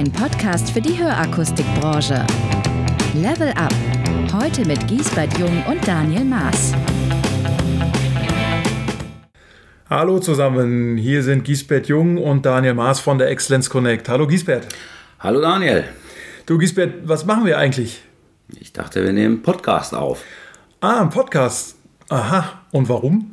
ein Podcast für die Hörakustikbranche. Level Up. Heute mit Giesbert Jung und Daniel Maas. Hallo zusammen, hier sind Giesbert Jung und Daniel Maas von der Excellence Connect. Hallo Giesbert. Hallo Daniel. Du Giesbert, was machen wir eigentlich? Ich dachte, wir nehmen Podcast auf. Ah, ein Podcast. Aha. Und warum?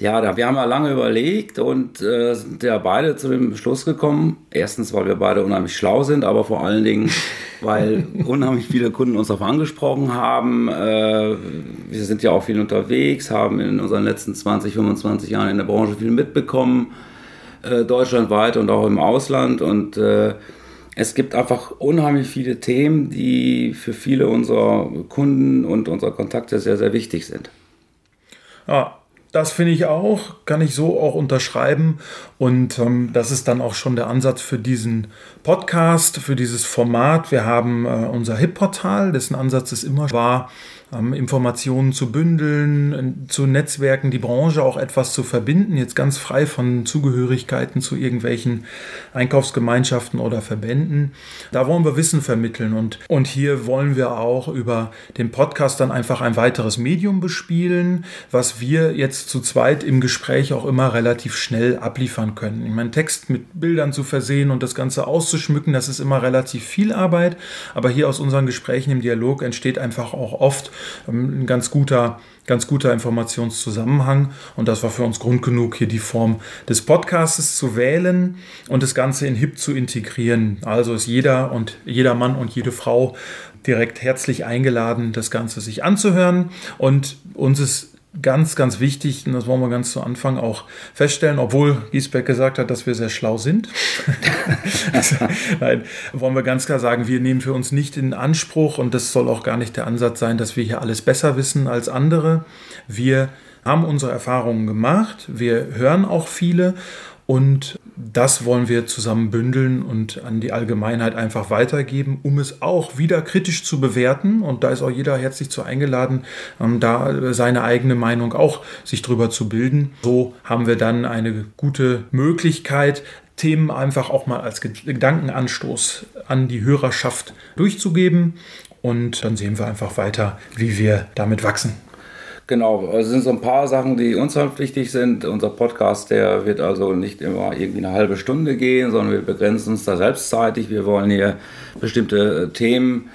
Ja, da, wir haben ja lange überlegt und äh, sind ja beide zu dem Schluss gekommen. Erstens, weil wir beide unheimlich schlau sind, aber vor allen Dingen, weil unheimlich viele Kunden uns darauf angesprochen haben. Äh, wir sind ja auch viel unterwegs, haben in unseren letzten 20, 25 Jahren in der Branche viel mitbekommen, äh, deutschlandweit und auch im Ausland. Und äh, es gibt einfach unheimlich viele Themen, die für viele unserer Kunden und unserer Kontakte sehr, sehr wichtig sind. Ja, das finde ich auch, kann ich so auch unterschreiben. Und ähm, das ist dann auch schon der Ansatz für diesen Podcast, für dieses Format. Wir haben äh, unser HIP-Portal, dessen Ansatz es immer war, ähm, Informationen zu bündeln, zu Netzwerken, die Branche auch etwas zu verbinden, jetzt ganz frei von Zugehörigkeiten zu irgendwelchen Einkaufsgemeinschaften oder Verbänden. Da wollen wir Wissen vermitteln und, und hier wollen wir auch über den Podcast dann einfach ein weiteres Medium bespielen, was wir jetzt zu zweit im Gespräch auch immer relativ schnell abliefern können. Ich meine, Text mit Bildern zu versehen und das Ganze auszuschmücken, das ist immer relativ viel Arbeit, aber hier aus unseren Gesprächen im Dialog entsteht einfach auch oft ähm, ein ganz guter, ganz guter Informationszusammenhang. Und das war für uns Grund genug, hier die Form des Podcasts zu wählen und das Ganze in HIP zu integrieren. Also ist jeder und jeder Mann und jede Frau direkt herzlich eingeladen, das Ganze sich anzuhören. Und uns ist ganz, ganz wichtig, und das wollen wir ganz zu Anfang auch feststellen, obwohl Giesbeck gesagt hat, dass wir sehr schlau sind. also, nein, wollen wir ganz klar sagen, wir nehmen für uns nicht in Anspruch und das soll auch gar nicht der Ansatz sein, dass wir hier alles besser wissen als andere. Wir haben unsere Erfahrungen gemacht, wir hören auch viele und das wollen wir zusammen bündeln und an die Allgemeinheit einfach weitergeben, um es auch wieder kritisch zu bewerten. Und da ist auch jeder herzlich zu eingeladen, ähm, da seine eigene Meinung auch sich drüber zu bilden. So haben wir dann eine gute Möglichkeit, Themen einfach auch mal als Gedankenanstoß an die Hörerschaft durchzugeben. Und dann sehen wir einfach weiter, wie wir damit wachsen. Genau, es sind so ein paar Sachen, die uns halt wichtig sind. Unser Podcast, der wird also nicht immer irgendwie eine halbe Stunde gehen, sondern wir begrenzen uns da selbstzeitig. Wir wollen hier bestimmte Themen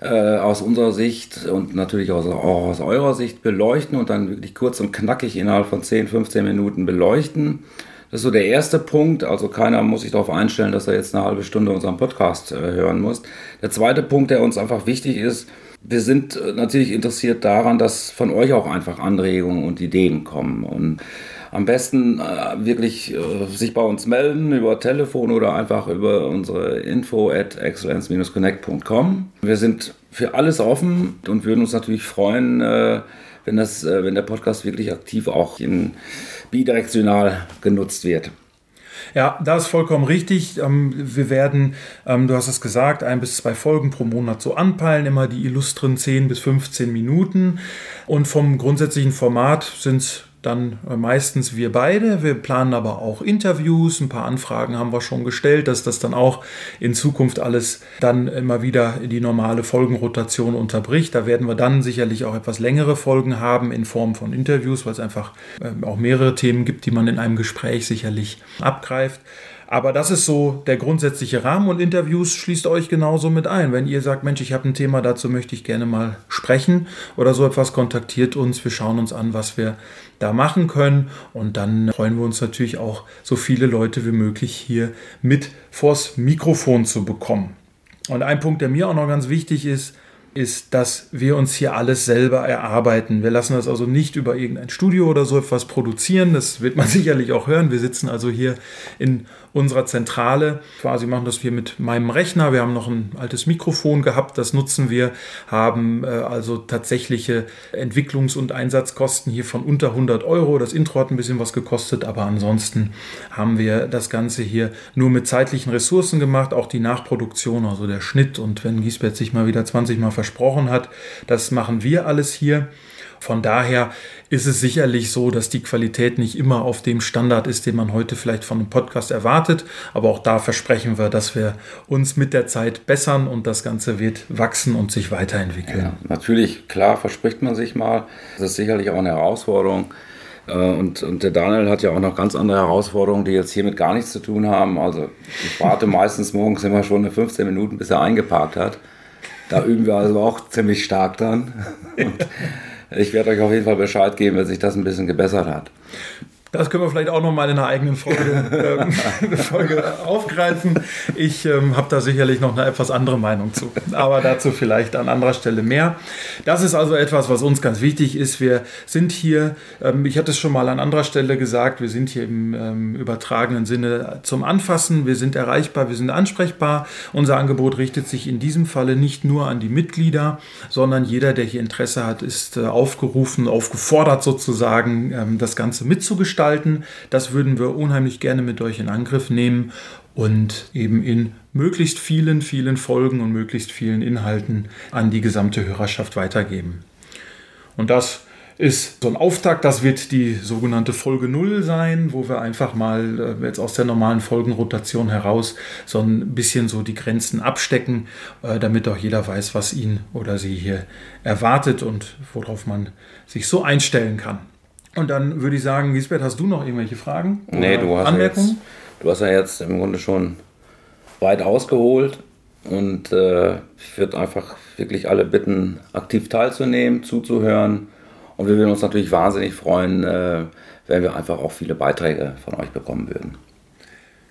äh, aus unserer Sicht und natürlich auch aus eurer Sicht beleuchten und dann wirklich kurz und knackig innerhalb von 10, 15 Minuten beleuchten. Das ist so der erste Punkt. Also keiner muss sich darauf einstellen, dass er jetzt eine halbe Stunde unseren Podcast äh, hören muss. Der zweite Punkt, der uns einfach wichtig ist, wir sind äh, natürlich interessiert daran, dass von euch auch einfach Anregungen und Ideen kommen. Und am besten äh, wirklich äh, sich bei uns melden über Telefon oder einfach über unsere info at excellence-connect.com. Wir sind für alles offen und würden uns natürlich freuen, äh, wenn, das, äh, wenn der Podcast wirklich aktiv auch in bidirektional genutzt wird. Ja, das ist vollkommen richtig. Ähm, wir werden, ähm, du hast es gesagt, ein bis zwei Folgen pro Monat so anpeilen, immer die illustren 10 bis 15 Minuten. Und vom grundsätzlichen Format sind es dann äh, meistens wir beide. Wir planen aber auch Interviews. Ein paar Anfragen haben wir schon gestellt, dass das dann auch in Zukunft alles dann immer wieder die normale Folgenrotation unterbricht. Da werden wir dann sicherlich auch etwas längere Folgen haben in Form von Interviews, weil es einfach ähm, auch mehrere Themen gibt, die man in einem Gespräch sicherlich abgreift. Aber das ist so der grundsätzliche Rahmen und Interviews schließt euch genauso mit ein. Wenn ihr sagt, Mensch, ich habe ein Thema, dazu möchte ich gerne mal sprechen oder so etwas, kontaktiert uns. Wir schauen uns an, was wir da machen können und dann freuen wir uns natürlich auch, so viele Leute wie möglich hier mit vors Mikrofon zu bekommen. Und ein Punkt, der mir auch noch ganz wichtig ist, ist, dass wir uns hier alles selber erarbeiten. Wir lassen das also nicht über irgendein Studio oder so etwas produzieren. Das wird man sicherlich auch hören. Wir sitzen also hier in unserer Zentrale. Quasi machen das wir mit meinem Rechner. Wir haben noch ein altes Mikrofon gehabt, das nutzen wir, haben äh, also tatsächliche Entwicklungs- und Einsatzkosten hier von unter 100 Euro. Das Intro hat ein bisschen was gekostet, aber ansonsten haben wir das Ganze hier nur mit zeitlichen Ressourcen gemacht, auch die Nachproduktion, also der Schnitt und wenn Giesbert sich mal wieder 20 Mal versprochen hat, das machen wir alles hier. Von daher ist es sicherlich so, dass die Qualität nicht immer auf dem Standard ist, den man heute vielleicht von einem Podcast erwartet. Aber auch da versprechen wir, dass wir uns mit der Zeit bessern und das Ganze wird wachsen und sich weiterentwickeln. Ja, natürlich, klar, verspricht man sich mal. Das ist sicherlich auch eine Herausforderung. Äh, und, und der Daniel hat ja auch noch ganz andere Herausforderungen, die jetzt hiermit gar nichts zu tun haben. Also ich warte meistens morgens immer schon 15 Minuten, bis er eingeparkt hat. Da üben wir also auch ziemlich stark dran. Und ich werde euch auf jeden Fall Bescheid geben, wenn sich das ein bisschen gebessert hat. Das können wir vielleicht auch noch mal in einer eigenen Folge, äh, Folge aufgreifen. Ich ähm, habe da sicherlich noch eine etwas andere Meinung zu, aber dazu vielleicht an anderer Stelle mehr. Das ist also etwas, was uns ganz wichtig ist. Wir sind hier, ähm, ich hatte es schon mal an anderer Stelle gesagt, wir sind hier im ähm, übertragenen Sinne zum Anfassen. Wir sind erreichbar, wir sind ansprechbar. Unser Angebot richtet sich in diesem Falle nicht nur an die Mitglieder, sondern jeder, der hier Interesse hat, ist äh, aufgerufen, aufgefordert sozusagen, ähm, das Ganze mitzugestalten gestalten. Das würden wir unheimlich gerne mit euch in Angriff nehmen und eben in möglichst vielen, vielen Folgen und möglichst vielen Inhalten an die gesamte Hörerschaft weitergeben. Und das ist so ein Auftakt, das wird die sogenannte Folge 0 sein, wo wir einfach mal äh, jetzt aus der normalen Folgenrotation heraus so ein bisschen so die Grenzen abstecken, äh, damit auch jeder weiß, was ihn oder sie hier erwartet und worauf man sich so einstellen kann. Und dann würde ich sagen, Gisbert, hast du noch irgendwelche Fragen? Nee, du hast, Anmerkungen? Ja jetzt, du hast ja jetzt im Grunde schon weit ausgeholt. Und äh, ich würde einfach wirklich alle bitten, aktiv teilzunehmen, zuzuhören. Und wir würden uns natürlich wahnsinnig freuen, äh, wenn wir einfach auch viele Beiträge von euch bekommen würden.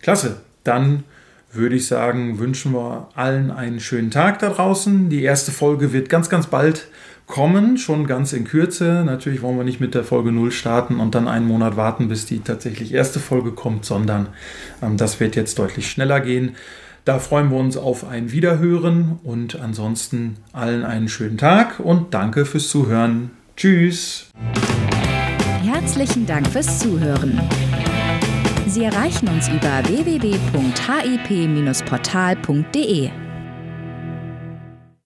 Klasse. Dann würde ich sagen, wünschen wir allen einen schönen Tag da draußen. Die erste Folge wird ganz, ganz bald kommen, schon ganz in Kürze. Natürlich wollen wir nicht mit der Folge 0 starten und dann einen Monat warten, bis die tatsächlich erste Folge kommt, sondern ähm, das wird jetzt deutlich schneller gehen. Da freuen wir uns auf ein Wiederhören und ansonsten allen einen schönen Tag und danke fürs Zuhören. Tschüss. Herzlichen Dank fürs Zuhören. Sie erreichen uns über www.hip-portal.de.